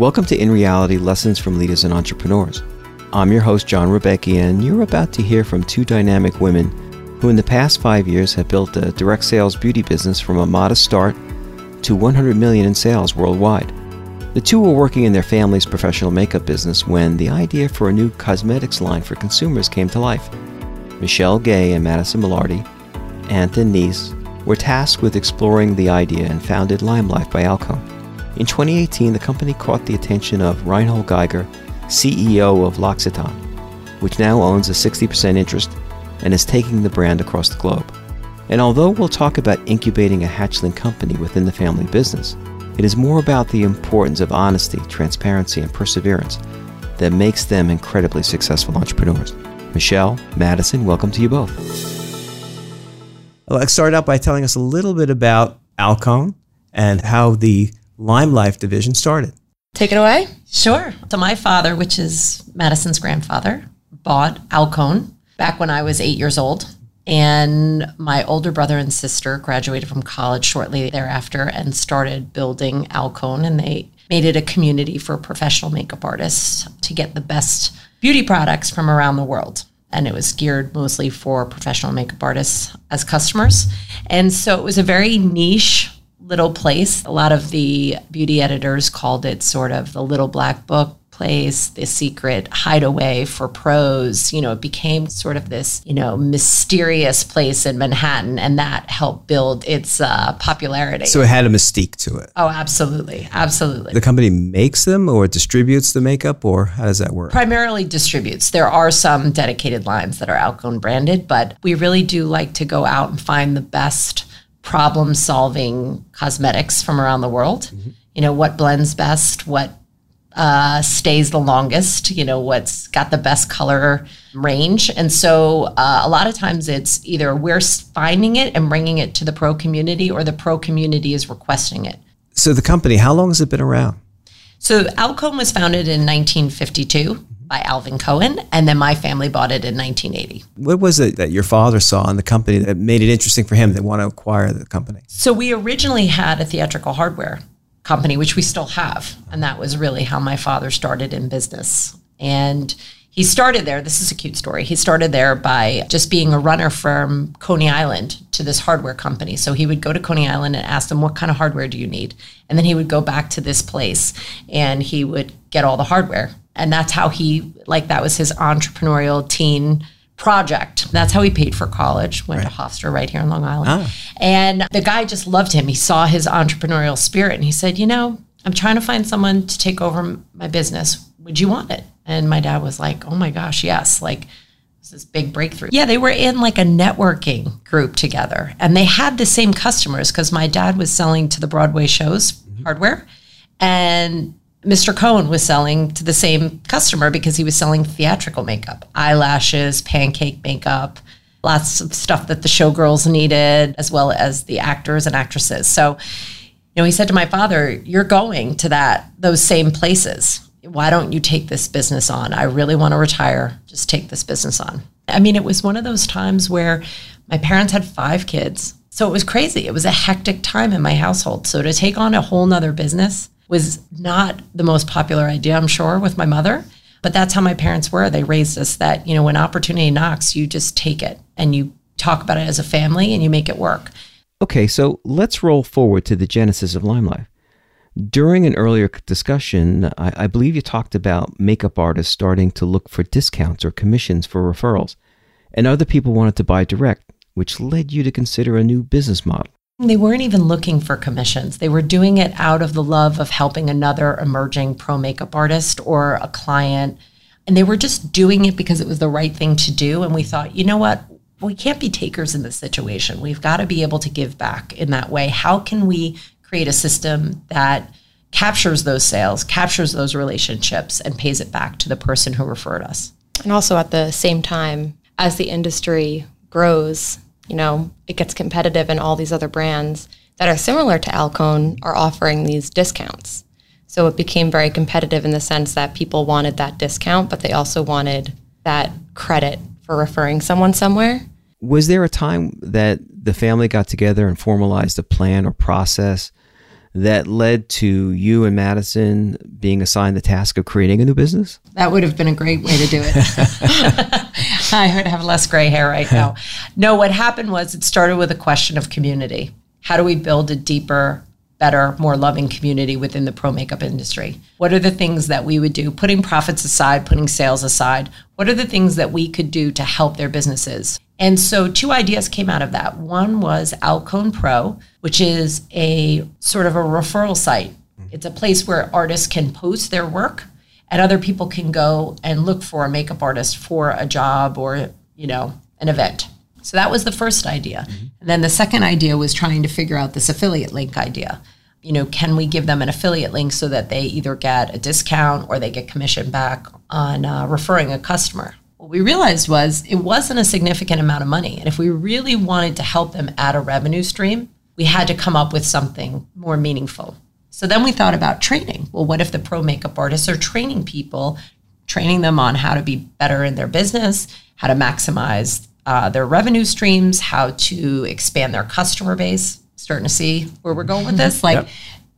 Welcome to In Reality Lessons from Leaders and Entrepreneurs. I'm your host, John Rebecki, and you're about to hear from two dynamic women who, in the past five years, have built a direct sales beauty business from a modest start to 100 million in sales worldwide. The two were working in their family's professional makeup business when the idea for a new cosmetics line for consumers came to life. Michelle Gay and Madison Millardi, aunt and niece, were tasked with exploring the idea and founded Limelife by Alcone. In 2018, the company caught the attention of Reinhold Geiger, CEO of L'Occitane, which now owns a 60% interest and is taking the brand across the globe. And although we'll talk about incubating a hatchling company within the family business, it is more about the importance of honesty, transparency, and perseverance that makes them incredibly successful entrepreneurs. Michelle, Madison, welcome to you both. Let's start out by telling us a little bit about Alcone and how the Limelife division started. Take it away. Sure. So my father, which is Madison's grandfather, bought Alcone back when I was eight years old. And my older brother and sister graduated from college shortly thereafter and started building Alcone. And they made it a community for professional makeup artists to get the best beauty products from around the world. And it was geared mostly for professional makeup artists as customers. And so it was a very niche little place. A lot of the beauty editors called it sort of the little black book place, the secret hideaway for pros. You know, it became sort of this, you know, mysterious place in Manhattan, and that helped build its uh, popularity. So it had a mystique to it. Oh, absolutely. Absolutely. The company makes them or distributes the makeup, or how does that work? Primarily distributes. There are some dedicated lines that are Alcone branded, but we really do like to go out and find the best problem solving cosmetics from around the world. Mm-hmm. You know, what blends best, what uh, stays the longest, you know, what's got the best color range. And so uh, a lot of times it's either we're finding it and bringing it to the pro community or the pro community is requesting it. So the company, how long has it been around? So Alcone was founded in 1952 by Alvin Cohen, and then my family bought it in 1980. What was it that your father saw in the company that made it interesting for him to want to acquire the company? So we originally had a theatrical hardware company, which we still have. And that was really how my father started in business. And he started there. This is a cute story. He started there by just being a runner from Coney Island to this hardware company. So he would go to Coney Island and ask them, What kind of hardware do you need? And then he would go back to this place and he would get all the hardware. And that's how he, like, that was his entrepreneurial teen project. That's how he paid for college. Went right. to Hofstra right here in Long Island. Ah. And the guy just loved him. He saw his entrepreneurial spirit and he said, You know, I'm trying to find someone to take over my business. Would you want it? And my dad was like, Oh my gosh, yes. Like, this is big breakthrough. Yeah, they were in like a networking group together and they had the same customers because my dad was selling to the Broadway shows mm-hmm. hardware. And Mr. Cohen was selling to the same customer because he was selling theatrical makeup, eyelashes, pancake makeup, lots of stuff that the showgirls needed, as well as the actors and actresses. So, you know, he said to my father, You're going to that those same places. Why don't you take this business on? I really want to retire. Just take this business on. I mean, it was one of those times where my parents had five kids. So it was crazy. It was a hectic time in my household. So to take on a whole nother business was not the most popular idea, I'm sure, with my mother. But that's how my parents were. They raised us that, you know, when opportunity knocks, you just take it and you talk about it as a family and you make it work. Okay, so let's roll forward to the genesis of Limelife. During an earlier discussion, I, I, believe you talked about makeup artists starting to look for discounts or commissions for referrals, and other people wanted to buy direct, which led you to consider a new business model. They weren't even looking for commissions. They were doing it out of the love of helping another emerging pro makeup artist or a client. And they were just doing it because it was the right thing to do. And we thought, you know what? We can't be takers in this situation. We've got to be able to give back in that way. How can we create a system that captures those sales, captures those relationships, and pays it back to the person who referred us? And also at the same time, as the industry grows, you know, it gets competitive and all these other brands that are similar to Alcone are offering these discounts. So it became very competitive in the sense that people wanted that discount, but they also wanted that credit for referring someone somewhere. Was there a time that the family got together and formalized a plan or process that led to you and Madison being assigned the task of creating a new business? That would have been a great way to do it. I would have less gray hair right now. No, what happened was it started with a question of community. How do we build a deeper, better, more loving community within the pro makeup industry? What are the things that we would do, putting profits aside, putting sales aside? What are the things that we could do to help their businesses? And so two ideas came out of that. One was Alcone Pro, which is a sort of a referral site. It's a place where artists can post their work and other people can go and look for a makeup artist for a job or, you know, an event. So that was the first idea. And then the second idea was trying to figure out this affiliate link idea. You know, can we give them an affiliate link so that they either get a discount or they get commission back on uh, referring a customer? What we realized was it wasn't a significant amount of money. And if we really wanted to help them add a revenue stream, we had to come up with something more meaningful. So then we thought about training. Well, what if the pro makeup artists are training people, training them on how to be better in their business, how to maximize uh, their revenue streams, how to expand their customer base? Starting to see where we're going with this. Like,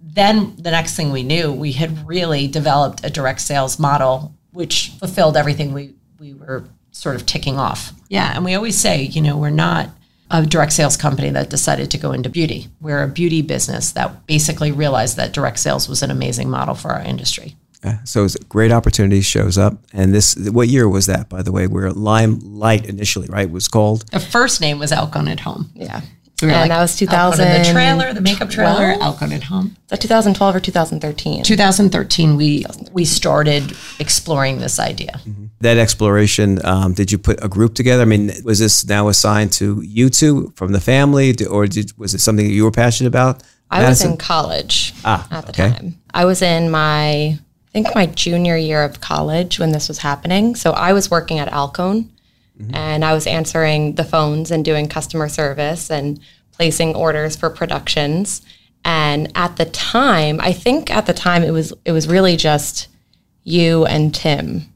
then the next thing we knew, we had really developed a direct sales model which fulfilled everything we we were sort of ticking off. Yeah, and we always say, you know, we're not a direct sales company that decided to go into beauty. We're a beauty business that basically realized that direct sales was an amazing model for our industry. Yeah, so it's a great opportunity shows up. And this, what year was that, by the way? Where Limelight initially, right, was called? The first name was Alcone at Home. Yeah. We and like, that was 2000. in the trailer, the makeup trailer, 12? Alcone at Home. Is that 2012 or 2013? 2013, we we started exploring this idea. That exploration, um, did you put a group together? I mean, was this now assigned to you two from the family, or did, was it something that you were passionate about? I was in college Ah, at the okay. time. I was in my, I think my junior year of college when this was happening. So I was working at Alcone and I was answering the phones and doing customer service and placing orders for productions. And at the time, I think at the time it was it was really just you and Tim,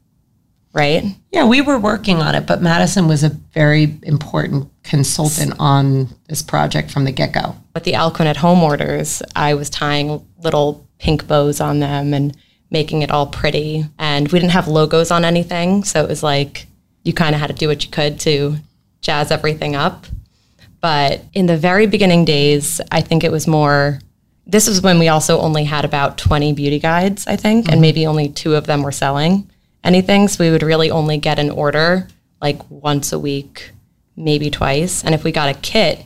right? Yeah, we were working on it, but Madison was a very important consultant on this project from the get go. With the Alcone at home orders, I was tying little pink bows on them and making it all pretty. And we didn't have logos on anything. So it was like you kind of had to do what you could to jazz everything up. But in the very beginning days, I think it was more. This was when we also only had about 20 beauty guides, I think, and mm-hmm. maybe only two of them were selling anything. So we would really only get an order like once a week, maybe twice. And if we got a kit,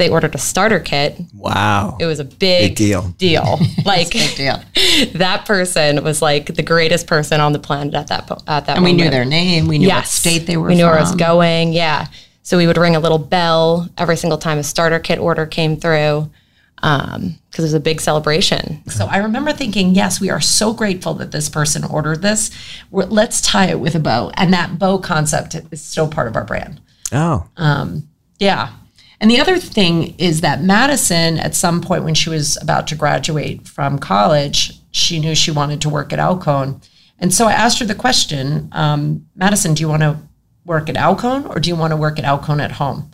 they ordered a starter kit. Wow. It was a big, Big deal. Deal. Like deal. that person was like the greatest person on the planet at that po- at that. And we knew their name, we knew what state they were We knew from. where I was going. Yeah. So we would ring a little bell every single time a starter kit order came through um, because it was a big celebration. So I remember thinking, yes, we are so grateful that this person ordered this. We're, let's tie it with a bow. And that bow concept is still part of our brand. Oh, um, Yeah. And the other thing is that Madison, at some point when she was about to graduate from college, she knew she wanted to work at Alcone. And so I asked her the question um, Madison, do you want to work at Alcone or do you want to work at Alcone at home?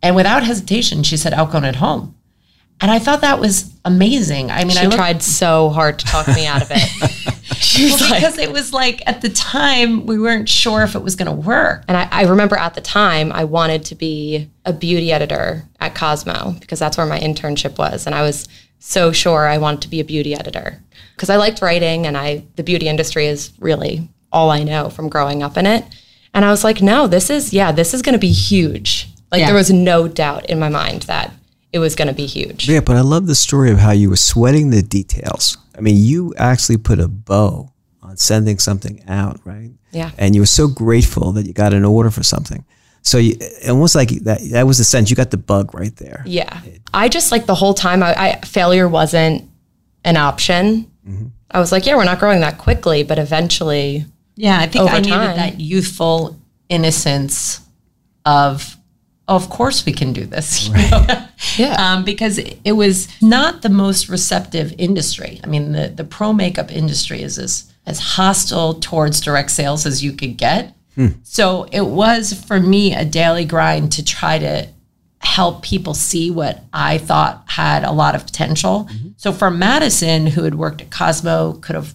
And without hesitation, she said Alcone at home. And I thought that was amazing. I mean, She I looked- tried so hard to talk me out of it. she was Well, like, because it was like at the time we weren't sure if it was going to work. And I, I remember at the time I wanted to be a beauty editor at Cosmo because that's where my internship was. And I was so sure I wanted to be a beauty editor because I liked writing and I the beauty industry is really all I know from growing up in it. And I was like, no, this is yeah, this is going to be huge. Like Yeah. there was no doubt in my mind that it was going to be huge. yeah, but I love the story of how you were sweating the details. I mean, you actually put a bow on sending something out, right? Yeah. And you were so grateful that you got an order for something. So you, almost like that, that was the sense you got the bug right there. Yeah. I just like the whole time I, I failure wasn't an option. Mm-hmm. I was like, yeah, we're not growing that quickly, but eventually Yeah, I think Over I needed that youthful innocence of, of course we can do this. you know? Yeah. Um, because it was not the most receptive industry. I mean, the, the pro makeup industry is as, as hostile towards direct sales as you could get. So it was for me a daily grind to try to help people see what I thought had a lot of potential. So for Madison, who had worked at Cosmo, could have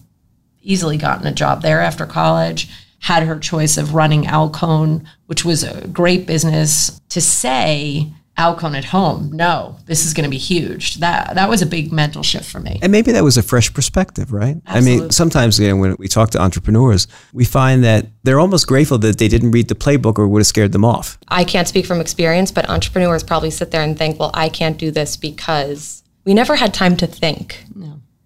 easily gotten a job there after college, had her choice of running Alcone, which was a great business, to say Alcone at home, no, this is going to be huge. That that was a big mental shift for me. And maybe that was a fresh perspective, right? I mean, sometimes you know, when we talk to entrepreneurs, we find that they're almost grateful that they didn't read the playbook or would have scared them off. I can't speak from experience, but entrepreneurs probably sit there and think, well, I can't do this because we never had time to think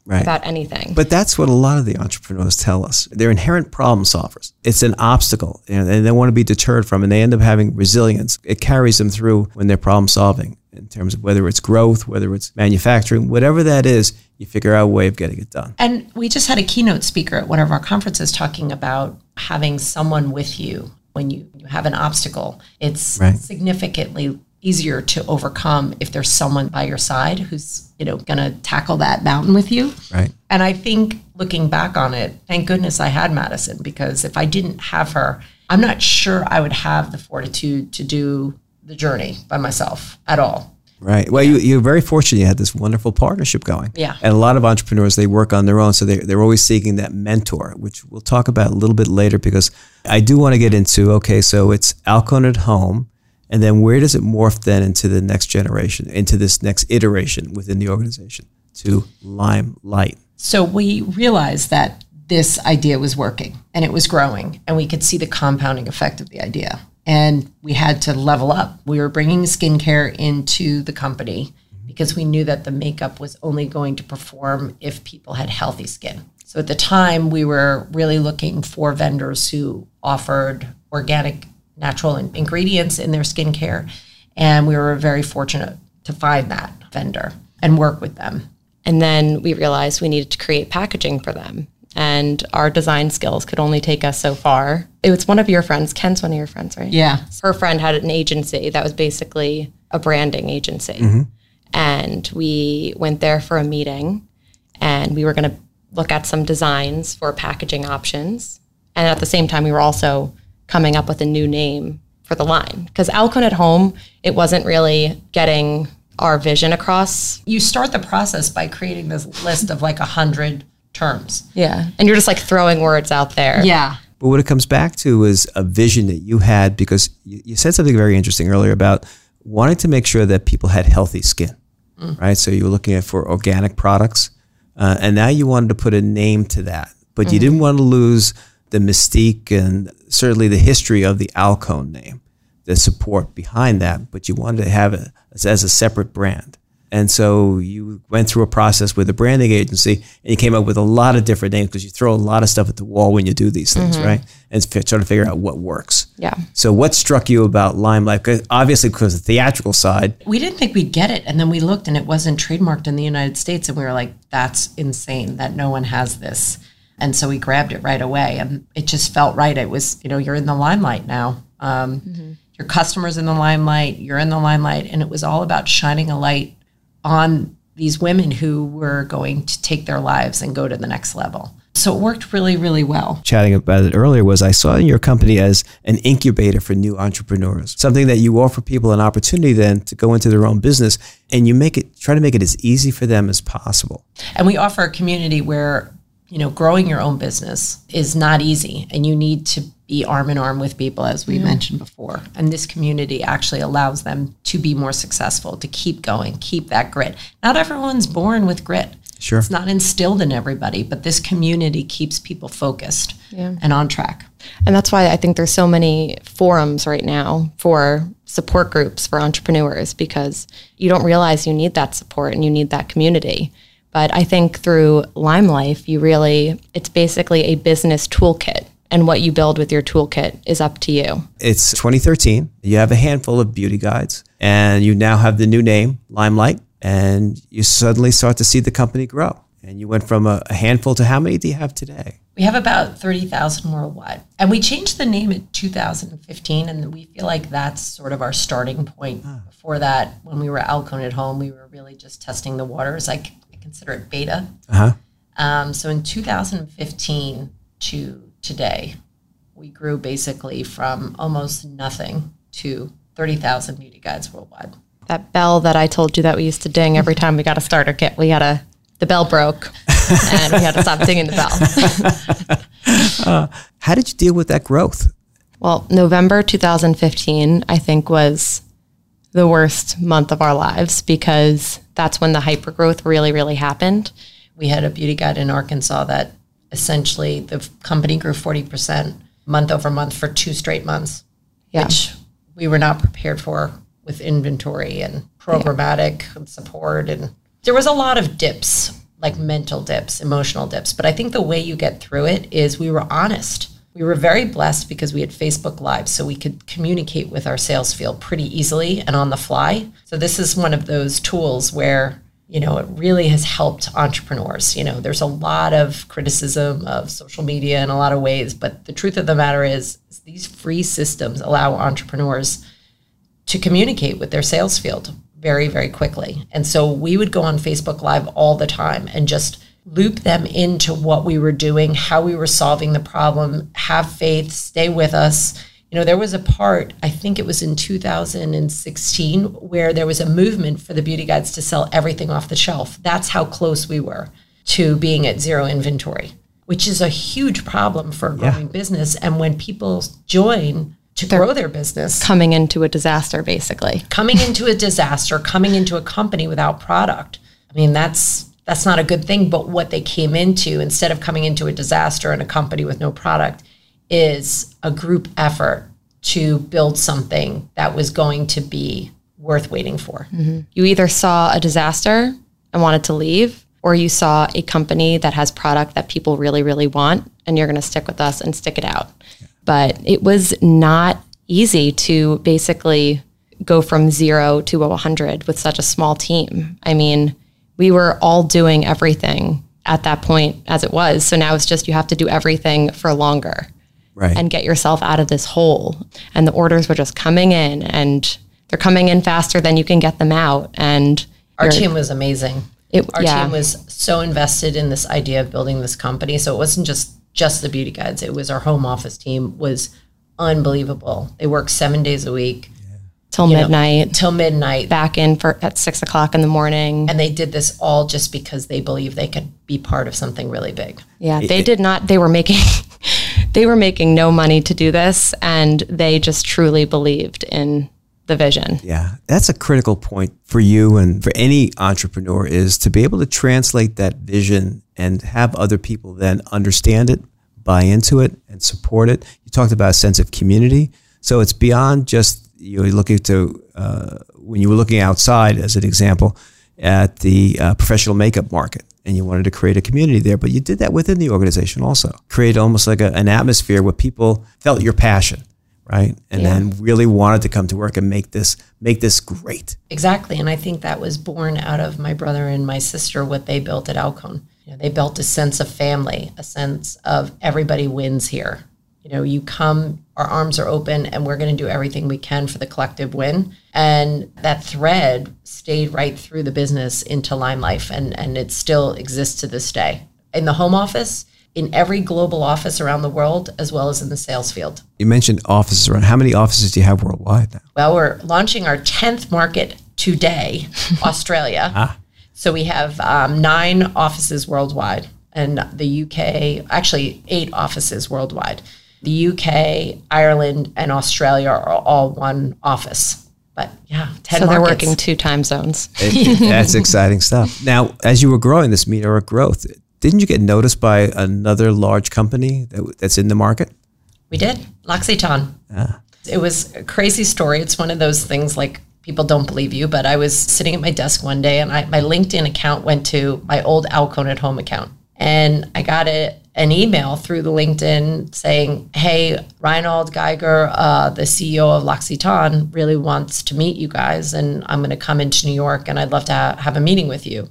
Right. about anything. But that's what a lot of the entrepreneurs tell us. They're inherent problem solvers. It's an obstacle, and they want to be deterred from, and they end up having resilience. It carries them through when they're problem solving in terms of whether it's growth, whether it's manufacturing, whatever that is. You figure out a way of getting it done. And we just had a keynote speaker at one of our conferences talking about having someone with you when you, you have an obstacle. It's Right. significantly easier to overcome if there's someone by your side who's, you know, going to tackle that mountain with you. Right. And I think looking back on it, thank goodness I had Madison because if I didn't have her, I'm not sure I would have the fortitude to do the journey by myself at all. Right. Well, you, you're very fortunate you had this wonderful partnership going. Yeah. And a lot of entrepreneurs, they work on their own. So they're, they're always seeking that mentor, which we'll talk about a little bit later because I do want to get into okay, so it's Alcone at home. And then where does it morph then into the next generation, into this next iteration within the organization to Limelight? So we realized that this idea was working and it was growing, and we could see the compounding effect of the idea. And we had to level up. We were bringing skincare into the company because we knew that the makeup was only going to perform if people had healthy skin. So at the time, we were really looking for vendors who offered organic, natural in- ingredients in their skincare. And we were very fortunate to find that vendor and work with them. And then we realized we needed to create packaging for them. And our design skills could only take us so far. It was one of your friends, Ken's one of your friends, right? Yeah. Her friend had an agency that was basically a branding agency. Mm-hmm. And we went there for a meeting and we were going to look at some designs for packaging options. And at the same time, we were also coming up with a new name for the line. Because Alcone at home, it wasn't really getting our vision across you start the process by creating this list of like a hundred terms. Yeah. And you're just like throwing words out there. Yeah. But what it comes back to is a vision that you had because you, you said something very interesting earlier about wanting to make sure that people had healthy skin, right? So you were looking at for organic products, uh, and now you wanted to put a name to that, but you didn't want to lose the mystique and certainly the history of the Alcone name, the support behind that, but you wanted to have it as, a separate brand. And so you went through a process with a branding agency and you came up with a lot of different names because you throw a lot of stuff at the wall when you do these things, mm-hmm. right? And fi- try to figure out what works. Yeah. So what struck you about Limelight? 'Cause obviously, because the theatrical side, We didn't think we'd get it. And then we looked and it wasn't trademarked in the United States. And we were like, that's insane that no one has this. And so we grabbed it right away. And it just felt right. It was, you know, you're in the limelight now. Um, Your customers in the limelight, you're in the limelight. And it was all about shining a light on these women who were going to take their lives and go to the next level. So it worked really, really well. chatting about it earlier, was I saw in your company as an incubator for new entrepreneurs, something that you offer people an opportunity then to go into their own business and you make it, try to make it as easy for them as possible. And we offer a community where, you know, growing your own business is not easy and you need to be arm in arm with people, as we mentioned before. And this community actually allows them to be more successful, to keep going, keep that grit. Not everyone's born with grit. Sure. It's not instilled in everybody, but this community keeps people focused and on track. And that's why I think there's so many forums right now for support groups for entrepreneurs because you don't realize you need that support and you need that community. But I think through Lime Life, you really, it's basically a business toolkit. And what you build with your toolkit is up to you. It's 2013. You have a handful of beauty guides and you now have the new name, Limelight, and you suddenly start to see the company grow. And you went from a, a handful to how many do you have today? We have about 30,000 worldwide. And we changed the name in 2015, and we feel like that's sort of our starting point. Ah. Before that, when we were Alcone at home, we were really just testing the waters. I, c- I consider it beta. Uh huh. Um, so in 2015 to today, we grew basically from almost nothing to 30,000 beauty guides worldwide. that bell that I told you that we used to ding every time we got a starter kit. We had a the bell broke, and we had to stop dinging the bell. how did you deal with that growth? Well, November 2015, I think, was the worst month of our lives because that's when the hyper growth really, really happened. We had a beauty guide in Arkansas that essentially the company grew 40% month over month for two straight months, yeah. which we were not prepared for with inventory and programmatic yeah. and support. And there was a lot of dips, like mental dips, emotional dips. But I think the way you get through it is we were honest. We were very blessed because we had Facebook Live, so we could communicate with our sales field pretty easily and on the fly. So this is one of those tools where you know, it really has helped entrepreneurs. You know, there's a lot of criticism of social media in a lot of ways, but the truth of the matter is, is these free systems allow entrepreneurs to communicate with their sales field very, very quickly. And so we would go on Facebook Live all the time and just loop them into what we were doing, how we were solving the problem, have faith, stay with us you know, there was a part, I think it was in 2016, where there was a movement for the beauty guides to sell everything off the shelf. That's how close we were to being at zero inventory, which is a huge problem for a growing yeah. business. And when people join to They're grow their business, coming into a disaster, basically. Coming into a disaster, coming into a company without product. I mean, that's that's not a good thing. But what they came into, instead of coming into a disaster and a company with no product, is a group effort to build something that was going to be worth waiting for. Mm-hmm. You either saw a disaster and wanted to leave, or you saw a company that has product that people really, really want, and you're going to stick with us and stick it out. Yeah. But it was not easy to basically go from zero to a 100 with such a small team. I mean, we were all doing everything at that point as it was. So now it's just you have to do everything for longer right. and get yourself out of this hole. And the orders were just coming in and they're coming in faster than you can get them out. And our team was amazing. It, our yeah. team was so invested in this idea of building this company. So it wasn't just just the beauty guides. It was our home office team was unbelievable. They worked seven days a week. Till midnight. till midnight. Back in for at six o'clock in the morning. And they did this all just because they believed they could be part of something really big. Yeah. They did not they were making they were making no money to do this and they just truly believed in the vision. Yeah, that's a critical point for you and for any entrepreneur is to be able to translate that vision and have other people then understand it, buy into it, and support it. You talked about a sense of community, so it's beyond just you're looking to uh, when you were looking outside, as an example, at the uh, professional makeup market and you wanted to create a community there, but you did that within the organization also. Create almost like a, an atmosphere where people felt your passion, right? And yeah. then really wanted to come to work and make this make this great. Exactly, and I think that was born out of my brother and my sister what they built at Alcone. You know, they built a sense of family, a sense of everybody wins here. You know, you come, our arms are open, and we're going to do everything we can for the collective win. And that thread stayed right through the business into Lime Life, and, and it still exists to this day. In the home office, in every global office around the world, as well as in the sales field. You mentioned offices around. How many offices do you have worldwide now? Well, we're launching our 10th market today, Australia. Ah. So we have um, nine offices worldwide, and the UK, actually, eight offices worldwide. The UK, Ireland, and Australia are all one office. But yeah, 10 so they're working two time zones. it, that's exciting stuff. Now, as you were growing this meteoric growth, didn't you get noticed by another large company that, that's in the market? We did, L'Occitane. Ah. It was a crazy story. It's one of those things like people don't believe you, but I was sitting at my desk one day and I, my LinkedIn account went to my old Alcone at home account. And I got it an email through the LinkedIn saying, "Hey, Reinhold Geiger, uh, the CEO of L'Occitane, really wants to meet you guys, and I'm going to come into New York, and I'd love to ha- have a meeting with you."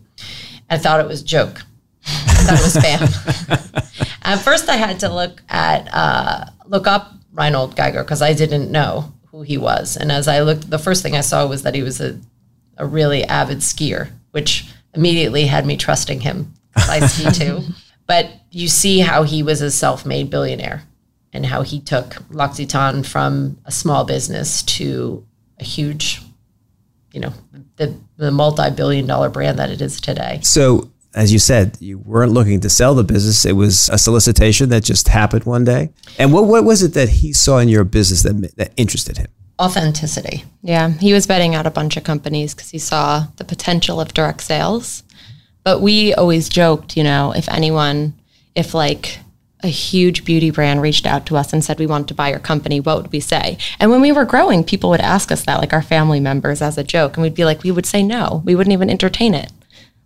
I thought it was a joke. that was spam. at first, I had to look at uh, look up Reinhold Geiger because I didn't know who he was, and as I looked, the first thing I saw was that he was a a really avid skier, which immediately had me trusting him. I ski too. But you see how he was a self made billionaire and how he took L'Occitane from a small business to a huge, you know, the, the multi billion dollar brand that it is today. So, as you said, you weren't looking to sell the business. It was a solicitation that just happened one day. And what, what was it that he saw in your business that, that interested him? Authenticity. Yeah, he was betting out a bunch of companies because he saw the potential of direct sales. But we always joked, you know, if anyone, if like a huge beauty brand reached out to us and said we want to buy your company, what would we say? And when we were growing, people would ask us that, like our family members, as a joke, and we'd be like, we would say no, we wouldn't even entertain it.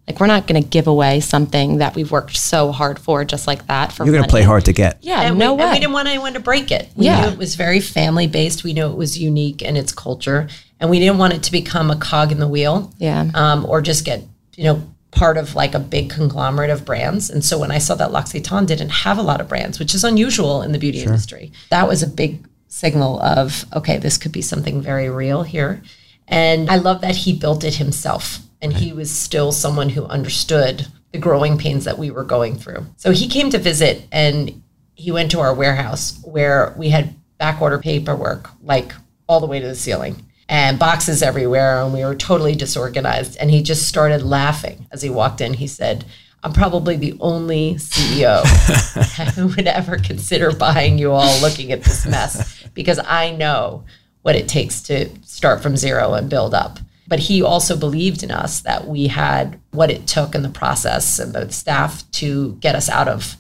Like we're not going to give away something that we've worked so hard for, just like that. For You're going to play hard to get. Yeah, and no we, way. And we didn't want anyone to break it. We Yeah. knew it was very family based. We knew it was unique in its culture, and we didn't want it to become a cog in the wheel. Yeah. Um, or just get you know part of like a big conglomerate of brands. And so when I saw that L'Occitane didn't have a lot of brands, which is unusual in the beauty industry, that was a big signal of okay, this could be something very real here. And I love that he built it himself. And he was still someone who understood the growing pains that we were going through. So he came to visit and he went to our warehouse where we had back order paperwork like all the way to the ceiling and boxes everywhere and we were totally disorganized. And he just started laughing as he walked in. He said i'm probably the only ceo who would ever consider buying you all looking at this mess because i know what it takes to start from zero and build up. But he also believed in us that we had what it took in the process and the staff to get us out of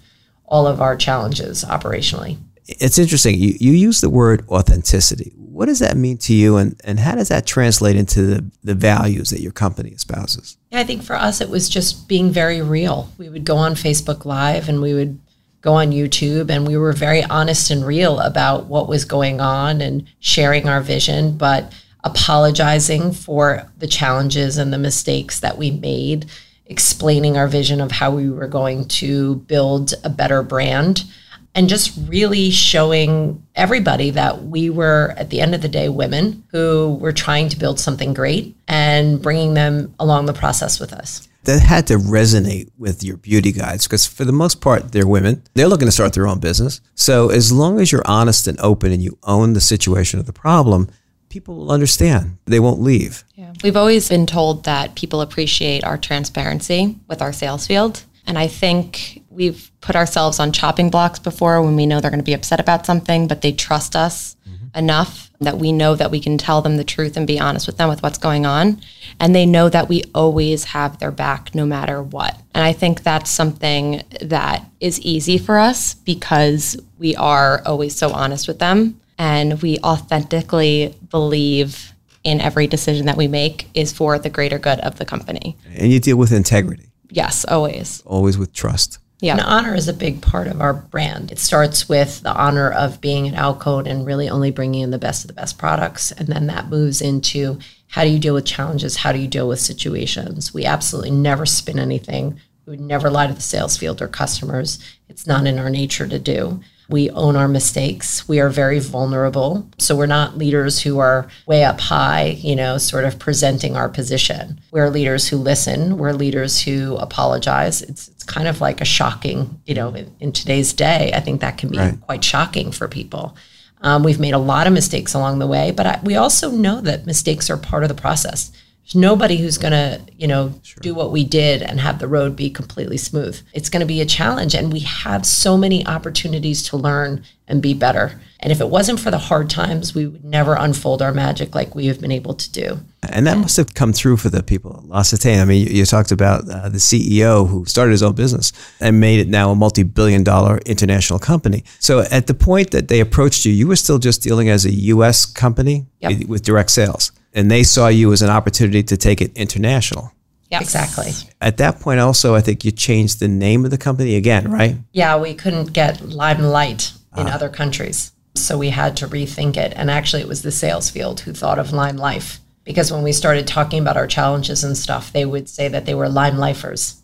all of our challenges operationally It's interesting. You, you use the word authenticity. What does that mean to you, and, and how does that translate into the, the values that your company espouses? Yeah, I think for us, it was just being very real. We would go on Facebook Live and we would go on YouTube, and we were very honest and real about what was going on and sharing our vision, but apologizing for the challenges and the mistakes that we made, explaining our vision of how we were going to build a better brand. And just really showing everybody that we were, at the end of the day, women who were trying to build something great and bringing them along the process with us. That had to resonate with your beauty guides because, for the most part, they're women. They're looking to start their own business. So, as long as you're honest and open and you own the situation of the problem, people will understand. They won't leave. Yeah. We've always been told that people appreciate our transparency with our sales field. And I think we've put ourselves on chopping blocks before when we know they're going to be upset about something, but they trust us mm-hmm. enough that we know that we can tell them the truth and be honest with them with what's going on. And they know that we always have their back no matter what. And I think that's something that is easy for us because we are always so honest with them and we authentically believe in every decision that we make is for the greater good of the company. And you deal with integrity, Yes, always. always with trust. Yeah. And honor is a big part of our brand. It starts with the honor of being at Alcone and really only bringing in the best of the best products. And then that moves into how do you deal with challenges? How do you deal with situations? We absolutely never spin anything. We would never lie to the sales field or customers. It's not in our nature to do. We own our mistakes. We are very vulnerable. So we're not leaders who are way up high, you know, sort of presenting our position. We're leaders who listen. We're leaders who apologize. It's, it's kind of like a shocking, you know, in, in today's day, I think that can be Right. quite shocking for people. Um, we've made a lot of mistakes along the way, but I, we also know that mistakes are part of the process. There's nobody who's going to, you know, do what we did and have the road be completely smooth. It's going to be a challenge, and we have so many opportunities to learn and be better. And if it wasn't for the hard times, we would never unfold our magic like we have been able to do. And that must have come through for the people at L'Occitane. I mean, you, you talked about uh, the CEO who started his own business and made it now a multi-billion dollar international company. So at the point that they approached you, you were still just dealing as a U.S. company Yep. with direct sales. And they saw you as an opportunity to take it international. Yes. Exactly. At that point, also, I think you changed the name of the company again, right? Yeah, we couldn't get Limelight in ah. other countries. So we had to rethink it. And actually, it was the sales field who thought of Lime Life. Because when we started talking about our challenges and stuff, they would say that they were Lime Lifers.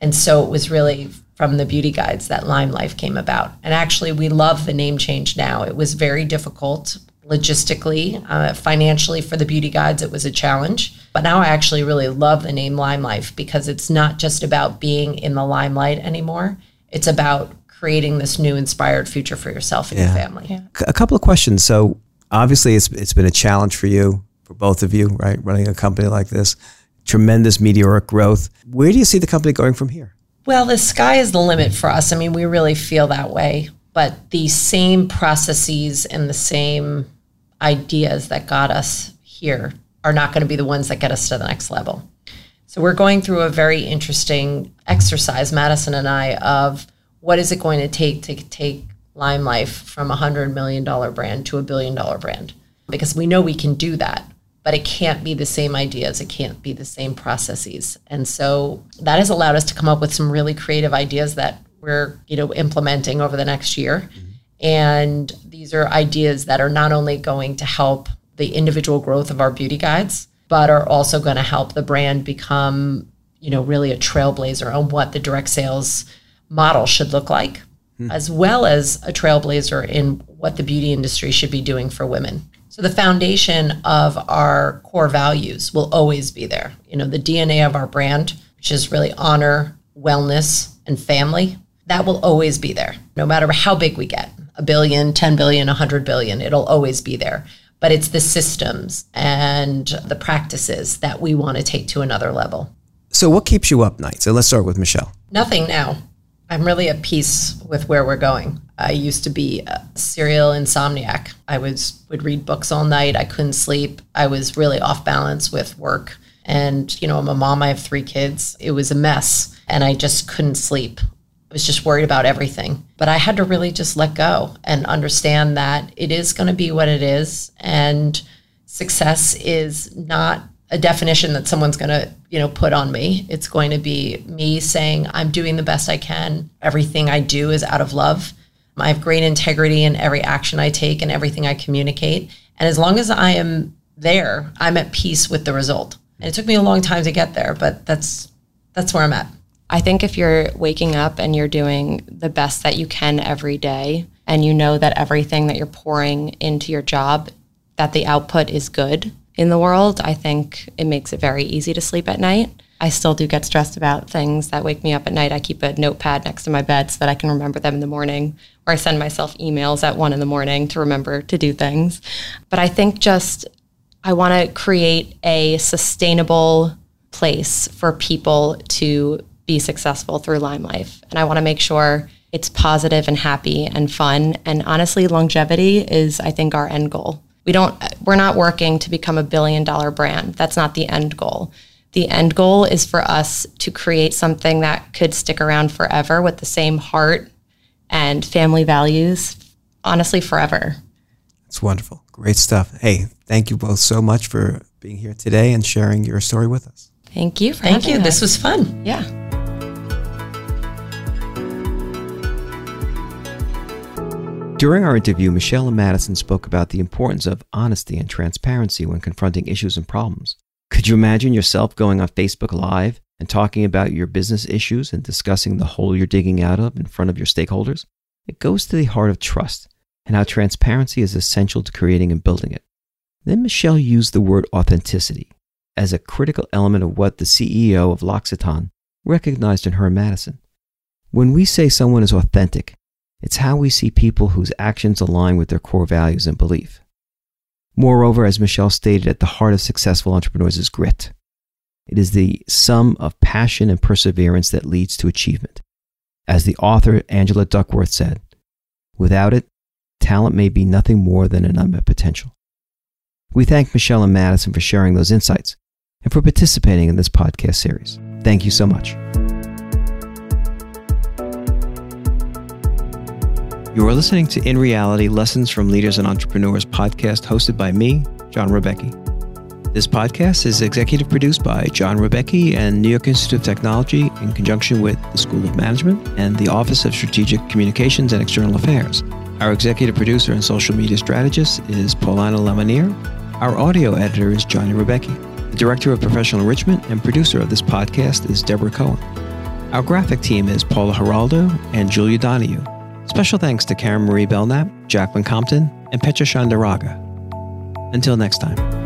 And so it was really from the beauty guides that Lime Life came about. And actually, we love the name change now. It was very difficult logistically, uh, financially for the beauty guides, it was a challenge. But now I actually really love the name Lime Life because it's not just about being in the limelight anymore. It's about creating this new inspired future for yourself and your family. Yeah. family. C- A couple of questions. So obviously, it's it's been a challenge for you. for both of you, right? Running a company like this, tremendous meteoric growth. Where do you see the company going from here? Well, the sky is the limit for us. I mean, we really feel that way. But the same processes and the same ideas that got us here are not going to be the ones that get us to the next level. So we're going through a very interesting exercise, Madison and I, of what is it going to take to take Lime Life from a $100 million brand to a billion dollar brand? Because we know we can do that, but it can't be the same ideas. It can't be the same processes. And so that has allowed us to come up with some really creative ideas that we're, you know, implementing over the next year. Mm-hmm. And these are ideas that are not only going to help the individual growth of our beauty guides, but are also going to help the brand become, you know, really a trailblazer on what the direct sales model should look like, hmm. as well as a trailblazer in what the beauty industry should be doing for women. So the foundation of our core values will always be there. You know, the DNA of our brand, which is really honor, wellness, and family, that will always be there, no matter how big we get a billion, 10 billion, 100 billion, it'll always be there. But it's the systems and the practices that we want to take to another level. So, what keeps you up nights? So, let's start with Michelle. Nothing now. I'm really at peace with where we're going. I used to be a serial insomniac. I was would read books all night. I couldn't sleep. I was really off balance with work. And, you know, I'm a mom, I have three kids. It was a mess. And I just couldn't sleep. I was just worried about everything. But I had to really just let go and understand that it is going to be what it is. And success is not a definition that someone's going to, you know, put on me. It's going to be me saying I'm doing the best I can. Everything I do is out of love. I have great integrity in every action I take and everything I communicate. And as long as I am there, I'm at peace with the result. And it took me a long time to get there, but that's that's where I'm at. I think if you're waking up and you're doing the best that you can every day and you know that everything that you're pouring into your job that the output is good in the world, I think it makes it very easy to sleep at night. I still do get stressed about things that wake me up at night. I keep a notepad next to my bed so that I can remember them in the morning, or I send myself emails at one in the morning to remember to do things. But I think just I want to create a sustainable place for people to be successful through Lime Life. And I want to make sure it's positive and happy and fun. And honestly, longevity is, I think, our end goal. We don't, we're not working to become a billion dollar brand. That's not the end goal. The end goal is for us to create something that could stick around forever with the same heart and family values, honestly, forever. It's wonderful. Great stuff. Hey, thank you both so much for being here today and sharing your story with us. Thank you. Thank you. Us. This was fun. Yeah. During our interview, Michelle and Madison spoke about the importance of honesty and transparency when confronting issues and problems. Could you imagine yourself going on Facebook Live and talking about your business issues and discussing the hole you're digging out of in front of your stakeholders? It goes to the heart of trust and how transparency is essential to creating and building it. Then Michelle used the word authenticity as a critical element of what the CEO of L'Occitane recognized in her Madison. When we say someone is authentic, it's how we see people whose actions align with their core values and belief. Moreover, as Michelle stated, at the heart of successful entrepreneurs is grit. It is the sum of passion and perseverance that leads to achievement. As the author Angela Duckworth said, without it, talent may be nothing more than an unmet potential. We thank Michelle and Madison for sharing those insights and for participating in this podcast series. Thank you so much. You are listening to In Reality Lessons from Leaders and Entrepreneurs podcast hosted by me, John Rebecki. This podcast is executive produced by John Rebecki and New York Institute of Technology in conjunction with the School of Management and the Office of Strategic Communications and External Affairs. Our executive producer and social media strategist is Paulina Lemonier. Our audio editor is Johnny Rebecki. The director of professional enrichment and producer of this podcast is Deborah Cohen. Our graphic team is Paula Geraldo and Julia Donahue. Special thanks to Karen Marie Belknap, Jacqueline Compton, and Petra Shandaraga. Until next time.